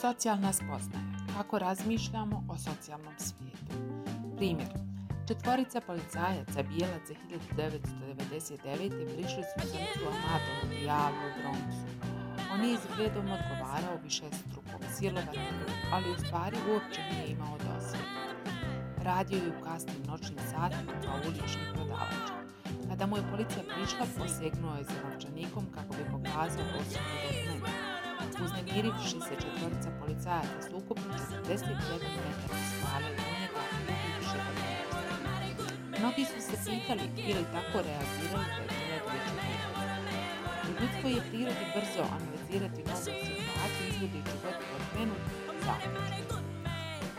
Socijalna spoznaja. Kako razmišljamo o socijalnom svijetu. Primjer. Četvorica policajaca bijelaca 1999. prišli su Amadou Diallo u Bronxu. On je izgledom odgovarao više strukom silovatelju, ali u stvari uopće nije imao dosvijed. Radio je u kasnim noćnim satima kao ulični prodavač. Kada mu je policija prišla, posegnuo je za novčanikom kako bi pokazao osobni dokument. Uznemirivši se četvorica policajaca s ukupno 41 metara spalili u njega i ubivši ga Mnogi su se pitali ili tako reagirali da je bila dječja U ljudskoj je prirodi brzo analizirati novu situaciju izvodeći gotovo okrenut zaključak.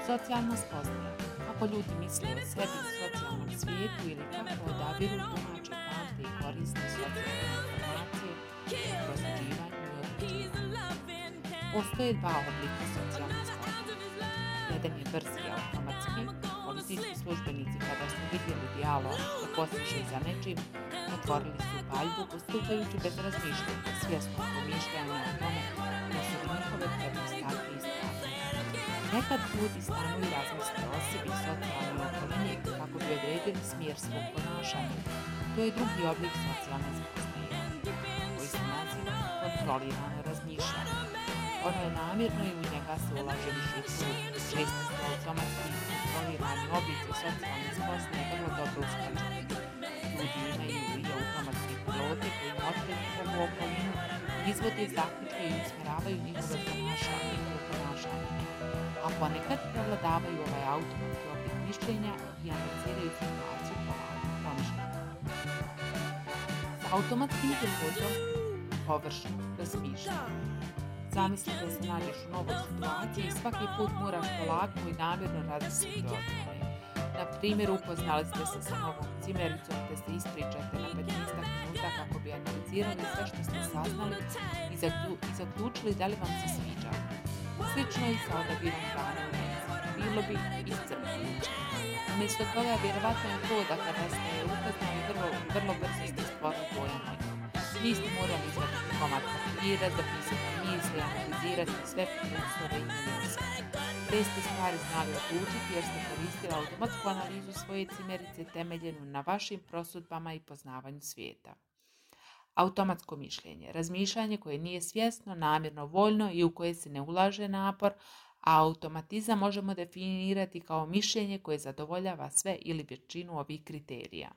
Socijalna spoznaja. Kako ljudi misle o sebi u socijalnom svijetu ili kako odabiru, tumače, pamte i koriste socijalne Postoje dva oblika socijalne spoznaje. Jedan je brzi i automatski, policijski službenici kada su vidjeli dijalog da postiže za nečim, otvorili su paljbu postupajući bez razmišljanja, svjesno pomišljanja o tome da su njihove predpostavke i. Nekad ljudi stanu i razmisle o sebi socijalnoj okolini kako bi odredili smjer svog ponašanja. To je drugi oblik socijalne spoznaje, koji se naziva kontrolirano razmišljanje. Ono je namirno i u njega se ulaže više. Često su automatski kontrolirani oblici socijalne spoznaje vrlo dobro usklađeni. Ljudi imaju i automatske pilote koji motre njihovu okolinu, izvode zaključke i usmjeravaju njihove ponašanje i ponašanje. A ponekad prevladavaju ovaj automatski oblik mišljenja i analiziraju situaciju polako. Sa površno razmišljanje. Zamislite da se nađeš u novoj situaciji i svaki put moraš polako i namjerno razmisliti o tome. Na primjer, upoznali ste se sa novom cimericom te se ispričate na 15 minuta kako bi analizirali sve što ste saznali i zaključili da li vam se sviđa. Slično i sa odabirom hrane Bilo bi iscrpljujuće. Umjesto toga, vjerovatno je to da kada ste upoznali vrlo, vrlo brzo ste stvorili dojam Niste morali izvaditi komad papira, zapisati misli, analizirati sve prinosove i. Te ste stvari znali odlučiti jer ste koristili automatsku analizu svoje cimerice temeljenu na vašim prosudbama i poznavanju svijeta. Automatsko mišljenje, razmišljanje koje nije svjesno, namjerno, voljno i u koje se ne ulaže napor, a automatizam možemo definirati kao mišljenje koje zadovoljava sve ili većinu ovih kriterija.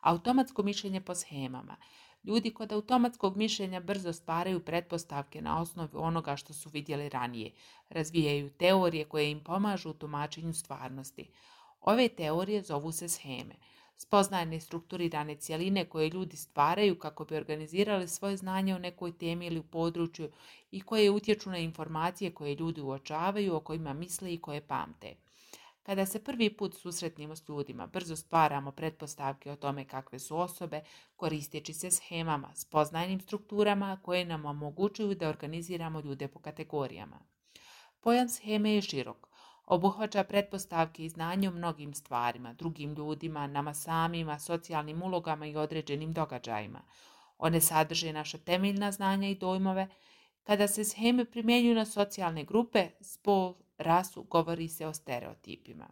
Automatsko mišljenje po schemama Ljudi kod automatskog mišljenja brzo stvaraju pretpostavke na osnovi onoga što su vidjeli ranije. Razvijaju teorije koje im pomažu u tumačenju stvarnosti. Ove teorije zovu se scheme. Spoznajne strukturirane cjeline koje ljudi stvaraju kako bi organizirali svoje znanje o nekoj temi ili u području i koje utječu na informacije koje ljudi uočavaju, o kojima misle i koje pamte. Kada se prvi put susretnimo s ljudima, brzo stvaramo pretpostavke o tome kakve su osobe, koristeći se schemama, spoznajnim strukturama koje nam omogućuju da organiziramo ljude po kategorijama. Pojam scheme je širok. Obuhvaća pretpostavke i znanje o mnogim stvarima, drugim ljudima, nama samima, socijalnim ulogama i određenim događajima. One sadrže naša temeljna znanja i dojmove. Kada se scheme primjenjuju na socijalne grupe, spol, rasu, govori se o stereotipima.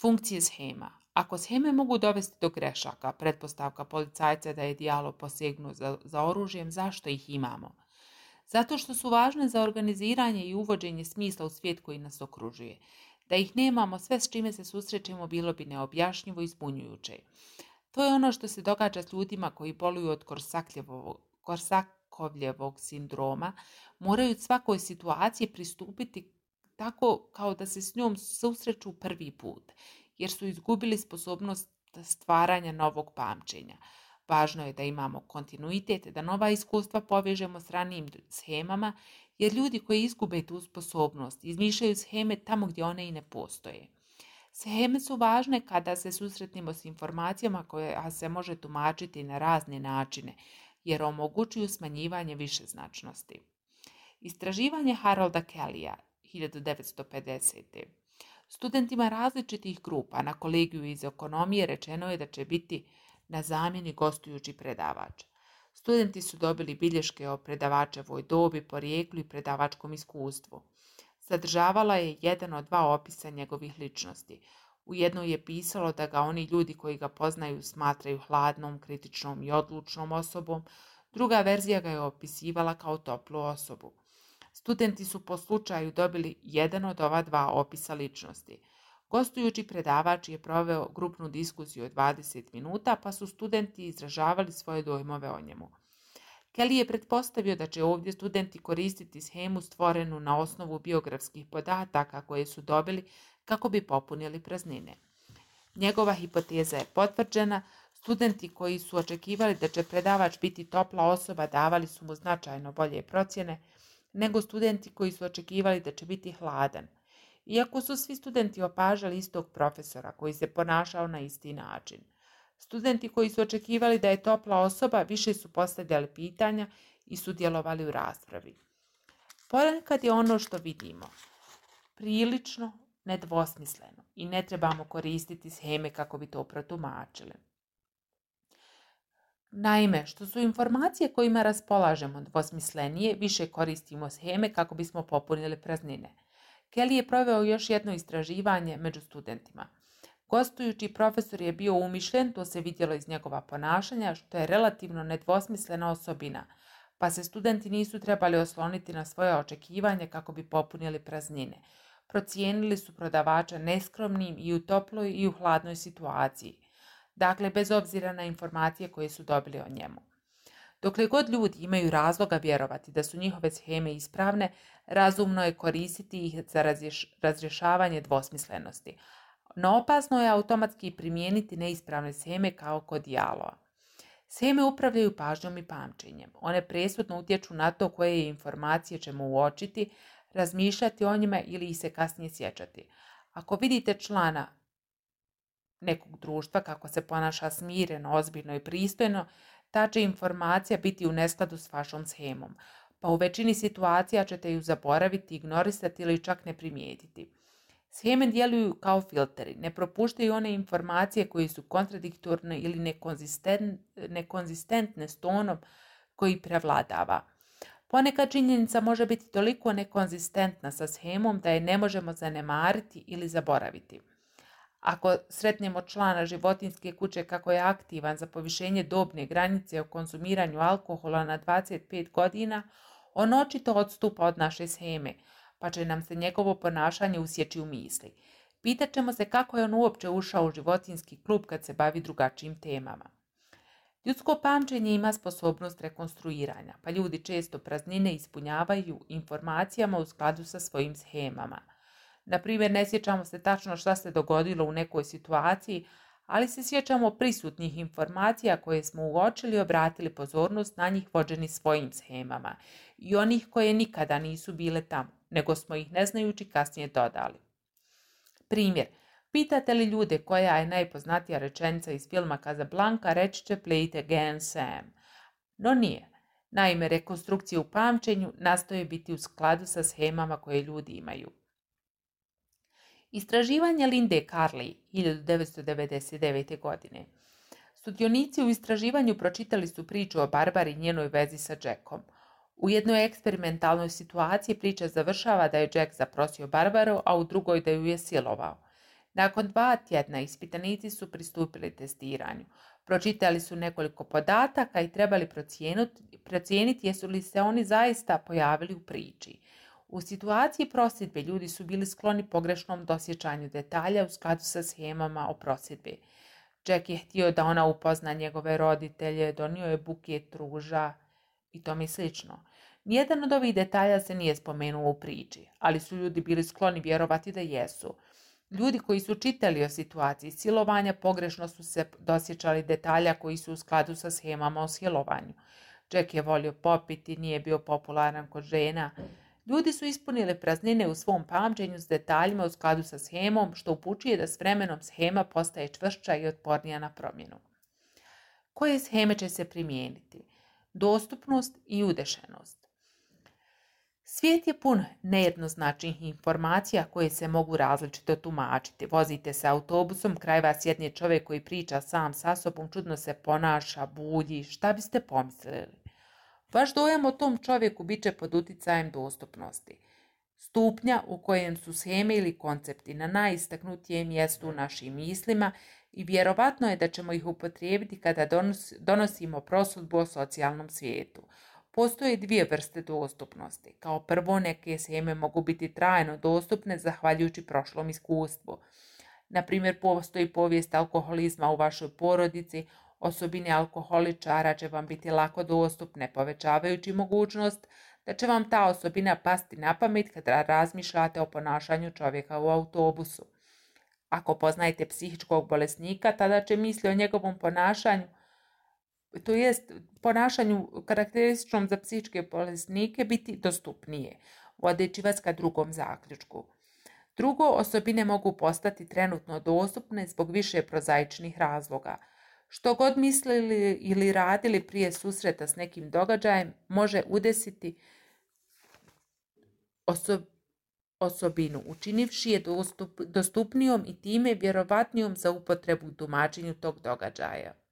Funkcije schema. Ako scheme mogu dovesti do grešaka, pretpostavka policajca da je dijalo posegnuo za, oružjem, zašto ih imamo? Zato što su važne za organiziranje i uvođenje smisla u svijet koji nas okružuje. Da ih nemamo, sve s čime se susrećemo bilo bi neobjašnjivo i zbunjujuće. To je ono što se događa s ljudima koji boluju od korsakovljevog sindroma, moraju svakoj situaciji pristupiti tako kao da se s njom susreću prvi put, jer su izgubili sposobnost stvaranja novog pamćenja. Važno je da imamo kontinuitet, da nova iskustva povežemo s ranijim schemama, jer ljudi koji izgube tu sposobnost izmišljaju scheme tamo gdje one i ne postoje. Scheme su važne kada se susretnemo s informacijama koje se može tumačiti na razne načine, jer omogućuju smanjivanje višeznačnosti. Istraživanje Harolda Kellya 1950. Studentima različitih grupa na kolegiju iz ekonomije rečeno je da će biti na zamjeni gostujući predavač. Studenti su dobili bilješke o predavačevoj dobi, porijeklu i predavačkom iskustvu. Sadržavala je jedan od dva opisa njegovih ličnosti. U jednoj je pisalo da ga oni ljudi koji ga poznaju smatraju hladnom, kritičnom i odlučnom osobom, druga verzija ga je opisivala kao toplu osobu. Studenti su po slučaju dobili jedan od ova dva opisa ličnosti. Gostujući predavač je proveo grupnu diskusiju od 20 minuta, pa su studenti izražavali svoje dojmove o njemu. Kelly je pretpostavio da će ovdje studenti koristiti schemu stvorenu na osnovu biografskih podataka koje su dobili kako bi popunili praznine. Njegova hipoteza je potvrđena, studenti koji su očekivali da će predavač biti topla osoba davali su mu značajno bolje procjene nego studenti koji su očekivali da će biti hladan. Iako su svi studenti opažali istog profesora koji se ponašao na isti način. Studenti koji su očekivali da je topla osoba više su postavljali pitanja i sudjelovali u raspravi. Ponekad je ono što vidimo prilično nedvosmisleno i ne trebamo koristiti sheme kako bi to protumačili. Naime, što su informacije kojima raspolažemo dvosmislenije, više koristimo sheme kako bismo popunili praznine. Kelly je proveo još jedno istraživanje među studentima. Gostujući profesor je bio umišljen, to se vidjelo iz njegova ponašanja, što je relativno nedvosmislena osobina, pa se studenti nisu trebali osloniti na svoje očekivanje kako bi popunili praznine. Procijenili su prodavača neskromnim i u toploj i u hladnoj situaciji. Dakle, bez obzira na informacije koje su dobili o njemu. Dokle god ljudi imaju razloga vjerovati da su njihove scheme ispravne, razumno je koristiti ih za razrješavanje dvosmislenosti. No opasno je automatski primijeniti neispravne sheme kao kod dijalova. Sheme upravljaju pažnjom i pamćenjem. One presudno utječu na to koje informacije ćemo uočiti, razmišljati o njima ili ih se kasnije sjećati. Ako vidite člana nekog društva kako se ponaša smireno, ozbiljno i pristojno, ta će informacija biti u neskladu s vašom schemom, pa u većini situacija ćete ju zaboraviti, ignorisati ili čak ne primijetiti. Sheme djeluju kao filteri, ne propuštaju one informacije koje su kontradiktorne ili nekonzistentne s tonom koji prevladava. Ponekad činjenica može biti toliko nekonzistentna sa shemom da je ne možemo zanemariti ili zaboraviti. Ako sretnemo člana životinske kuće kako je aktivan za povišenje dobne granice o konzumiranju alkohola na 25 godina, on očito odstupa od naše sheme, pa će nam se njegovo ponašanje usjeći u misli. Pitat ćemo se kako je on uopće ušao u životinski klub kad se bavi drugačijim temama. Ljudsko pamćenje ima sposobnost rekonstruiranja, pa ljudi često praznine ispunjavaju informacijama u skladu sa svojim schemama – na primjer, ne sjećamo se tačno šta se dogodilo u nekoj situaciji, ali se sjećamo prisutnih informacija koje smo uočili i obratili pozornost na njih vođeni svojim schemama i onih koje nikada nisu bile tamo, nego smo ih ne znajući kasnije dodali. Primjer, pitate li ljude koja je najpoznatija rečenica iz filma Casablanca, reći će play it again Sam. No nije. Naime, rekonstrukcije u pamćenju nastoje biti u skladu sa schemama koje ljudi imaju. Istraživanje Linde Carley 1999. godine. Studionici u istraživanju pročitali su priču o Barbari i njenoj vezi sa Jackom. U jednoj eksperimentalnoj situaciji priča završava da je Jack zaprosio Barbaru, a u drugoj da ju je silovao. Nakon dva tjedna ispitanici su pristupili testiranju. Pročitali su nekoliko podataka i trebali procijeniti jesu li se oni zaista pojavili u priči. U situaciji prosjedbe ljudi su bili skloni pogrešnom dosjećanju detalja u skladu sa schemama o prosjedbi. Jack je htio da ona upozna njegove roditelje, donio je buket ruža i tome slično. Nijedan od ovih detalja se nije spomenuo u priči, ali su ljudi bili skloni vjerovati da jesu. Ljudi koji su čitali o situaciji silovanja pogrešno su se dosjećali detalja koji su u skladu sa schemama o silovanju. Jack je volio popiti, nije bio popularan kod žena. Ljudi su ispunili praznine u svom pamćenju s detaljima u skladu sa schemom, što upućuje da s vremenom schema postaje čvršća i otpornija na promjenu. Koje scheme će se primijeniti? Dostupnost i udešenost. Svijet je pun nejednoznačnih informacija koje se mogu različito tumačiti. Vozite se autobusom, kraj vas jedni čovjek koji priča sam sa sobom, čudno se ponaša, bulji, šta biste pomislili? Vaš dojam o tom čovjeku bit će pod utjecajem dostupnosti. Stupnja u kojem su scheme ili koncepti na najistaknutijem mjestu u našim mislima i vjerovatno je da ćemo ih upotrijebiti kada donosimo prosudbu o socijalnom svijetu. Postoje dvije vrste dostupnosti. Kao prvo, neke sheme mogu biti trajno dostupne zahvaljujući prošlom iskustvu. Na primjer, postoji povijest alkoholizma u vašoj porodici, osobine alkoholičara će vam biti lako dostupne, povećavajući mogućnost da će vam ta osobina pasti na pamet kada razmišljate o ponašanju čovjeka u autobusu. Ako poznajete psihičkog bolesnika, tada će misli o njegovom ponašanju to jest ponašanju karakterističnom za psihičke bolesnike biti dostupnije, vodeći vas ka drugom zaključku. Drugo, osobine mogu postati trenutno dostupne zbog više prozaičnih razloga. Što god mislili ili radili prije susreta s nekim događajem, može udesiti osobinu, učinivši je dostupnijom i time vjerovatnijom za upotrebu u tumačenju tog događaja.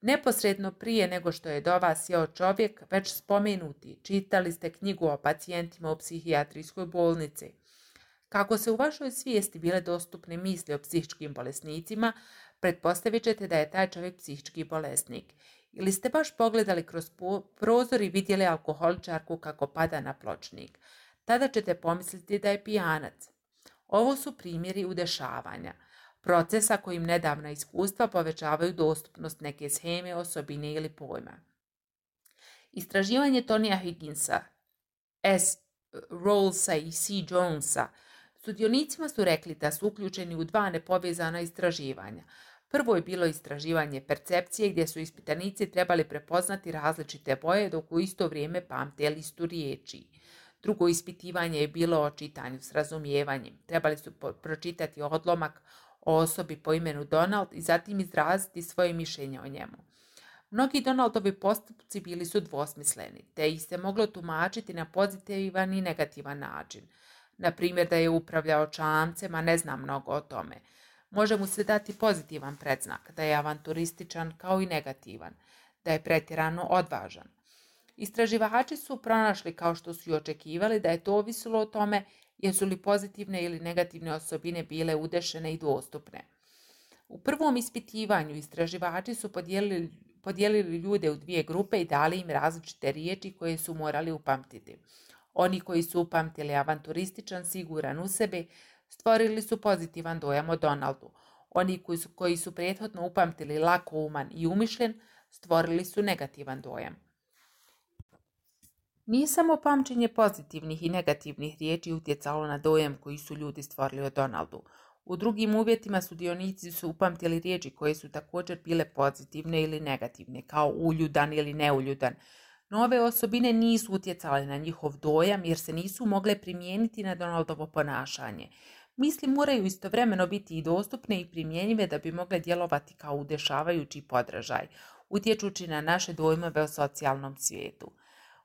Neposredno prije nego što je do vas jeo čovjek, već spomenuti, čitali ste knjigu o pacijentima u psihijatrijskoj bolnici. Kako se u vašoj svijesti bile dostupne misli o psihičkim bolesnicima, pretpostavit ćete da je taj čovjek psihički bolesnik. Ili ste baš pogledali kroz prozor i vidjeli alkoholičarku kako pada na pločnik. Tada ćete pomisliti da je pijanac. Ovo su primjeri udešavanja procesa kojim nedavna iskustva povećavaju dostupnost neke scheme, osobine ili pojma. Istraživanje Tonija Higginsa, S. Rawlsa i C. Jonesa sudionicima su rekli da su uključeni u dva nepovezana istraživanja. Prvo je bilo istraživanje percepcije gdje su ispitanici trebali prepoznati različite boje dok u isto vrijeme pamte listu riječi. Drugo ispitivanje je bilo o čitanju s razumijevanjem. Trebali su pročitati odlomak o osobi po imenu Donald i zatim izraziti svoje mišljenje o njemu. Mnogi Donaldovi postupci bili su dvosmisleni, te ih se moglo tumačiti na pozitivan i negativan način. Na primjer da je upravljao čamcem, a ne zna mnogo o tome. Može mu se dati pozitivan predznak, da je avanturističan kao i negativan, da je pretjerano odvažan. Istraživači su pronašli, kao što su i očekivali, da je to ovisilo o tome jesu li pozitivne ili negativne osobine bile udešene i dostupne. U prvom ispitivanju istraživači su podijelili, podijelili ljude u dvije grupe i dali im različite riječi koje su morali upamtiti. Oni koji su upamtili avanturističan, siguran u sebe, stvorili su pozitivan dojam o Donaldu. Oni koji su, koji su prethodno upamtili lako uman i umišljen, stvorili su negativan dojam. Nije samo pamćenje pozitivnih i negativnih riječi utjecalo na dojam koji su ljudi stvorili o Donaldu. U drugim uvjetima sudionici su upamtili riječi koje su također bile pozitivne ili negativne, kao uljudan ili neuljudan. Nove osobine nisu utjecale na njihov dojam jer se nisu mogle primijeniti na Donaldovo ponašanje. Misli moraju istovremeno biti i dostupne i primjenjive da bi mogle djelovati kao udešavajući podražaj, utječući na naše dojmove o socijalnom svijetu.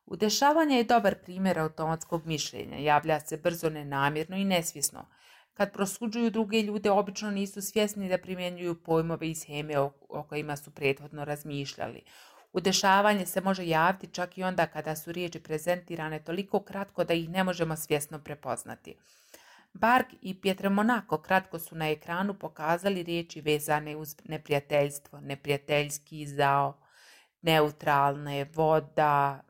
Udešavanje je dobar primjer automatskog mišljenja, javlja se brzo, nenamjerno i nesvjesno. Kad prosuđuju druge ljude, obično nisu svjesni da primjenjuju pojmove i sheme o, kojima su prethodno razmišljali. Udešavanje se može javiti čak i onda kada su riječi prezentirane toliko kratko da ih ne možemo svjesno prepoznati. Barg i Pietre Monaco kratko su na ekranu pokazali riječi vezane uz neprijateljstvo, neprijateljski zao, neutralne, voda,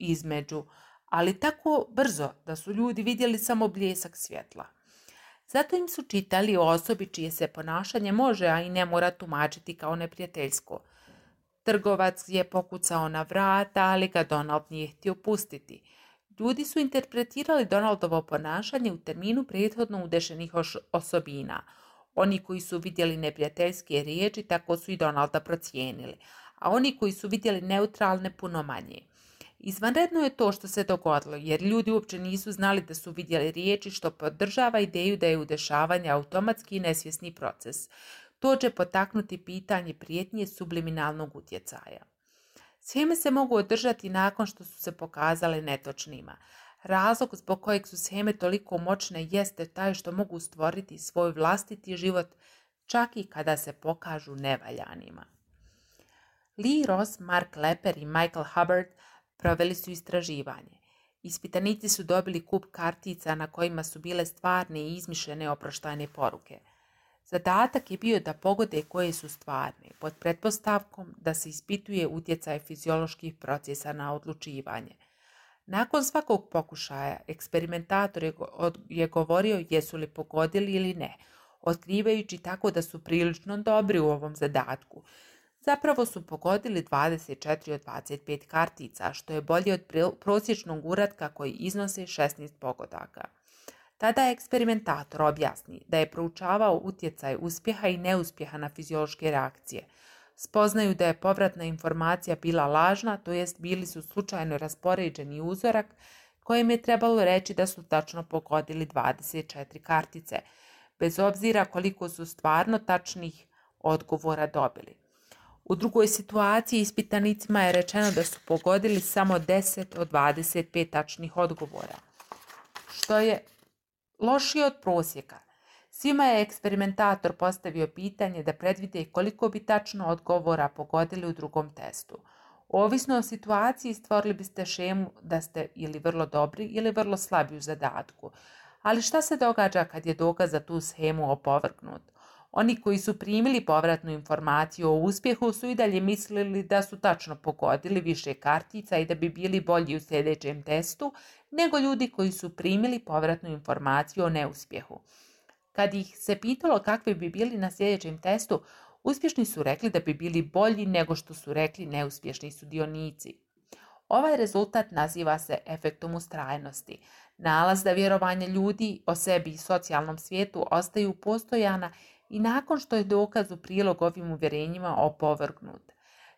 između, ali tako brzo da su ljudi vidjeli samo bljesak svjetla. Zato im su čitali o osobi čije se ponašanje može, a i ne mora tumačiti kao neprijateljsko. Trgovac je pokucao na vrata, ali ga Donald nije htio pustiti. Ljudi su interpretirali Donaldovo ponašanje u terminu prethodno udešenih osobina. Oni koji su vidjeli neprijateljske riječi, tako su i Donalda procijenili, a oni koji su vidjeli neutralne puno manje. Izvanredno je to što se dogodilo, jer ljudi uopće nisu znali da su vidjeli riječi što podržava ideju da je udešavanje automatski i nesvjesni proces. To će potaknuti pitanje prijetnje subliminalnog utjecaja. Sheme se mogu održati nakon što su se pokazale netočnima. Razlog zbog kojeg su sheme toliko moćne jeste taj što mogu stvoriti svoj vlastiti život čak i kada se pokažu nevaljanima. Lee Ross, Mark Lepper i Michael Hubbard proveli su istraživanje. Ispitanici su dobili kup kartica na kojima su bile stvarne i izmišljene oproštajne poruke. Zadatak je bio da pogode koje su stvarne, pod pretpostavkom da se ispituje utjecaj fizioloških procesa na odlučivanje. Nakon svakog pokušaja, eksperimentator je govorio jesu li pogodili ili ne, otkrivajući tako da su prilično dobri u ovom zadatku, Zapravo su pogodili 24 od 25 kartica, što je bolje od prosječnog uratka koji iznose 16 pogodaka. Tada eksperimentator objasni da je proučavao utjecaj uspjeha i neuspjeha na fiziološke reakcije. Spoznaju da je povratna informacija bila lažna, to jest bili su slučajno raspoređeni uzorak kojem je trebalo reći da su tačno pogodili 24 kartice, bez obzira koliko su stvarno tačnih odgovora dobili. U drugoj situaciji ispitanicima je rečeno da su pogodili samo 10 od 25 tačnih odgovora, što je lošije od prosjeka. Svima je eksperimentator postavio pitanje da predvide koliko bi tačno odgovora pogodili u drugom testu. Ovisno o situaciji stvorili biste šemu da ste ili vrlo dobri ili vrlo slabi u zadatku. Ali šta se događa kad je dokaz za tu schemu opovrgnut? Oni koji su primili povratnu informaciju o uspjehu su i dalje mislili da su tačno pogodili više kartica i da bi bili bolji u sljedećem testu nego ljudi koji su primili povratnu informaciju o neuspjehu. Kad ih se pitalo kakvi bi bili na sljedećem testu, uspješni su rekli da bi bili bolji nego što su rekli neuspješni sudionici. Ovaj rezultat naziva se efektom ustrajnosti. Nalaz da vjerovanje ljudi o sebi i socijalnom svijetu ostaju postojana i nakon što je dokaz u prilog ovim uvjerenjima opovrgnut.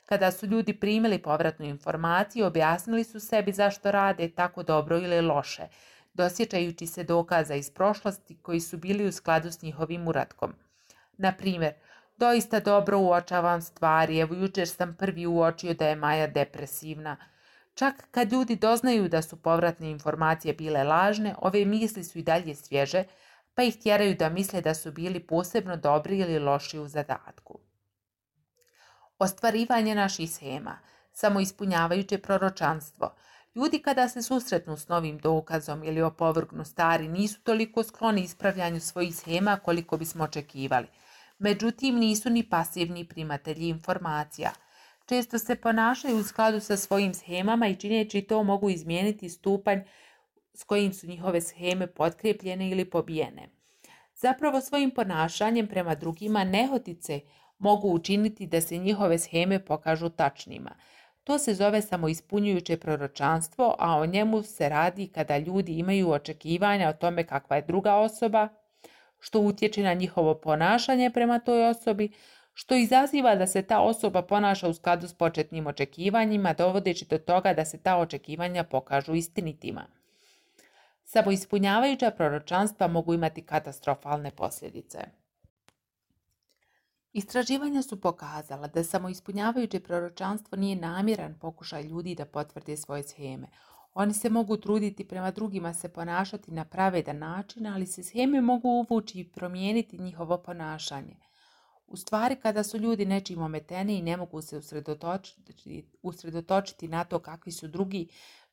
Kada su ljudi primili povratnu informaciju, objasnili su sebi zašto rade tako dobro ili loše, dosjećajući se dokaza iz prošlosti koji su bili u skladu s njihovim uratkom. Na primjer, doista dobro uočavam stvari, evo jučer sam prvi uočio da je Maja depresivna. Čak kad ljudi doznaju da su povratne informacije bile lažne, ove misli su i dalje svježe, pa ih tjeraju da misle da su bili posebno dobri ili loši u zadatku. Ostvarivanje naših schema, samoispunjavajuće proročanstvo. Ljudi kada se susretnu s novim dokazom ili opovrgnu stari nisu toliko skloni ispravljanju svojih schema koliko bismo očekivali. Međutim, nisu ni pasivni primatelji informacija. Često se ponašaju u skladu sa svojim schemama i čineći to mogu izmijeniti stupanj s kojim su njihove sheme potkrepljene ili pobijene. Zapravo svojim ponašanjem prema drugima nehotice mogu učiniti da se njihove sheme pokažu tačnima. To se zove samoispunjujuće proročanstvo, a o njemu se radi kada ljudi imaju očekivanja o tome kakva je druga osoba, što utječe na njihovo ponašanje prema toj osobi, što izaziva da se ta osoba ponaša u skladu s početnim očekivanjima, dovodeći do toga da se ta očekivanja pokažu istinitima. Samoispunjavajuća proročanstva mogu imati katastrofalne posljedice. Istraživanja su pokazala da samoispunjavajuće proročanstvo nije namjeran pokušaj ljudi da potvrde svoje sheme. Oni se mogu truditi prema drugima se ponašati na pravedan način, ali se sheme mogu uvući i promijeniti njihovo ponašanje. U stvari, kada su ljudi nečim ometeni i ne mogu se usredotočiti, usredotočiti na to kakvi su drugi,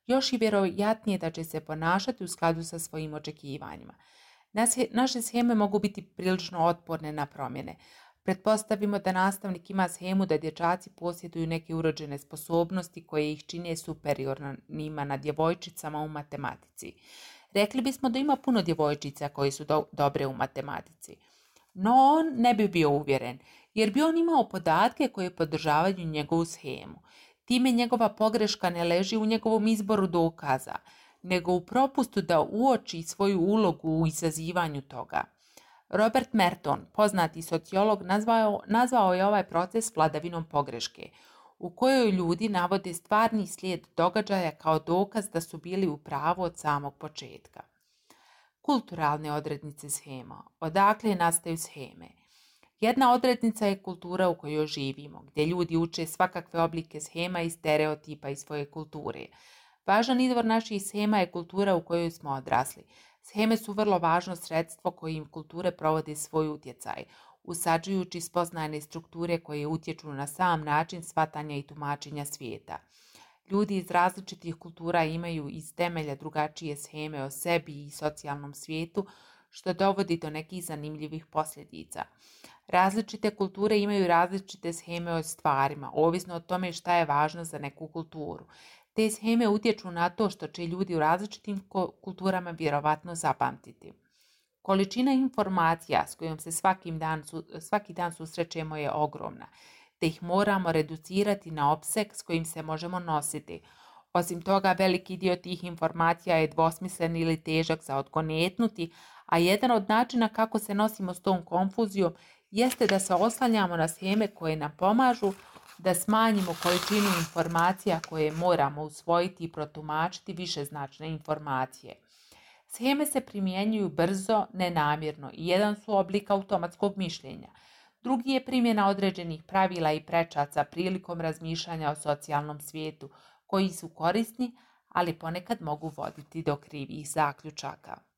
još i vjerojatnije da će se ponašati u skladu sa svojim očekivanjima. Naše scheme mogu biti prilično otporne na promjene. Pretpostavimo da nastavnik ima schemu da dječaci posjeduju neke urođene sposobnosti koje ih čine superiornima na djevojčicama u matematici. Rekli bismo da ima puno djevojčica koji su dobre u matematici. No on ne bi bio uvjeren, jer bi on imao podatke koje podržavaju njegovu schemu. Time njegova pogreška ne leži u njegovom izboru dokaza, nego u propustu da uoči svoju ulogu u izazivanju toga. Robert Merton, poznati sociolog, nazvao, nazvao je ovaj proces vladavinom pogreške, u kojoj ljudi navode stvarni slijed događaja kao dokaz da su bili u pravu od samog početka. Kulturalne odrednice schema. Odakle nastaju scheme? Jedna odrednica je kultura u kojoj živimo, gdje ljudi uče svakakve oblike schema i stereotipa iz svoje kulture. Važan izvor naših schema je kultura u kojoj smo odrasli. Scheme su vrlo važno sredstvo kojim kulture provode svoj utjecaj, usađujući spoznajne strukture koje utječu na sam način shvatanja i tumačenja svijeta. Ljudi iz različitih kultura imaju iz temelja drugačije scheme o sebi i socijalnom svijetu, što dovodi do nekih zanimljivih posljedica. Različite kulture imaju različite scheme o stvarima, ovisno o tome šta je važno za neku kulturu. Te scheme utječu na to što će ljudi u različitim kulturama vjerovatno zapamtiti. Količina informacija s kojom se dan, svaki dan susrećemo je ogromna, te ih moramo reducirati na opseg s kojim se možemo nositi. Osim toga, veliki dio tih informacija je dvosmislen ili težak za odgonetnuti, a jedan od načina kako se nosimo s tom konfuzijom jeste da se oslanjamo na scheme koje nam pomažu da smanjimo količinu informacija koje moramo usvojiti i protumačiti više značne informacije. Scheme se primjenjuju brzo, nenamjerno i jedan su oblik automatskog mišljenja. Drugi je primjena određenih pravila i prečaca prilikom razmišljanja o socijalnom svijetu, koji su korisni, ali ponekad mogu voditi do krivih zaključaka.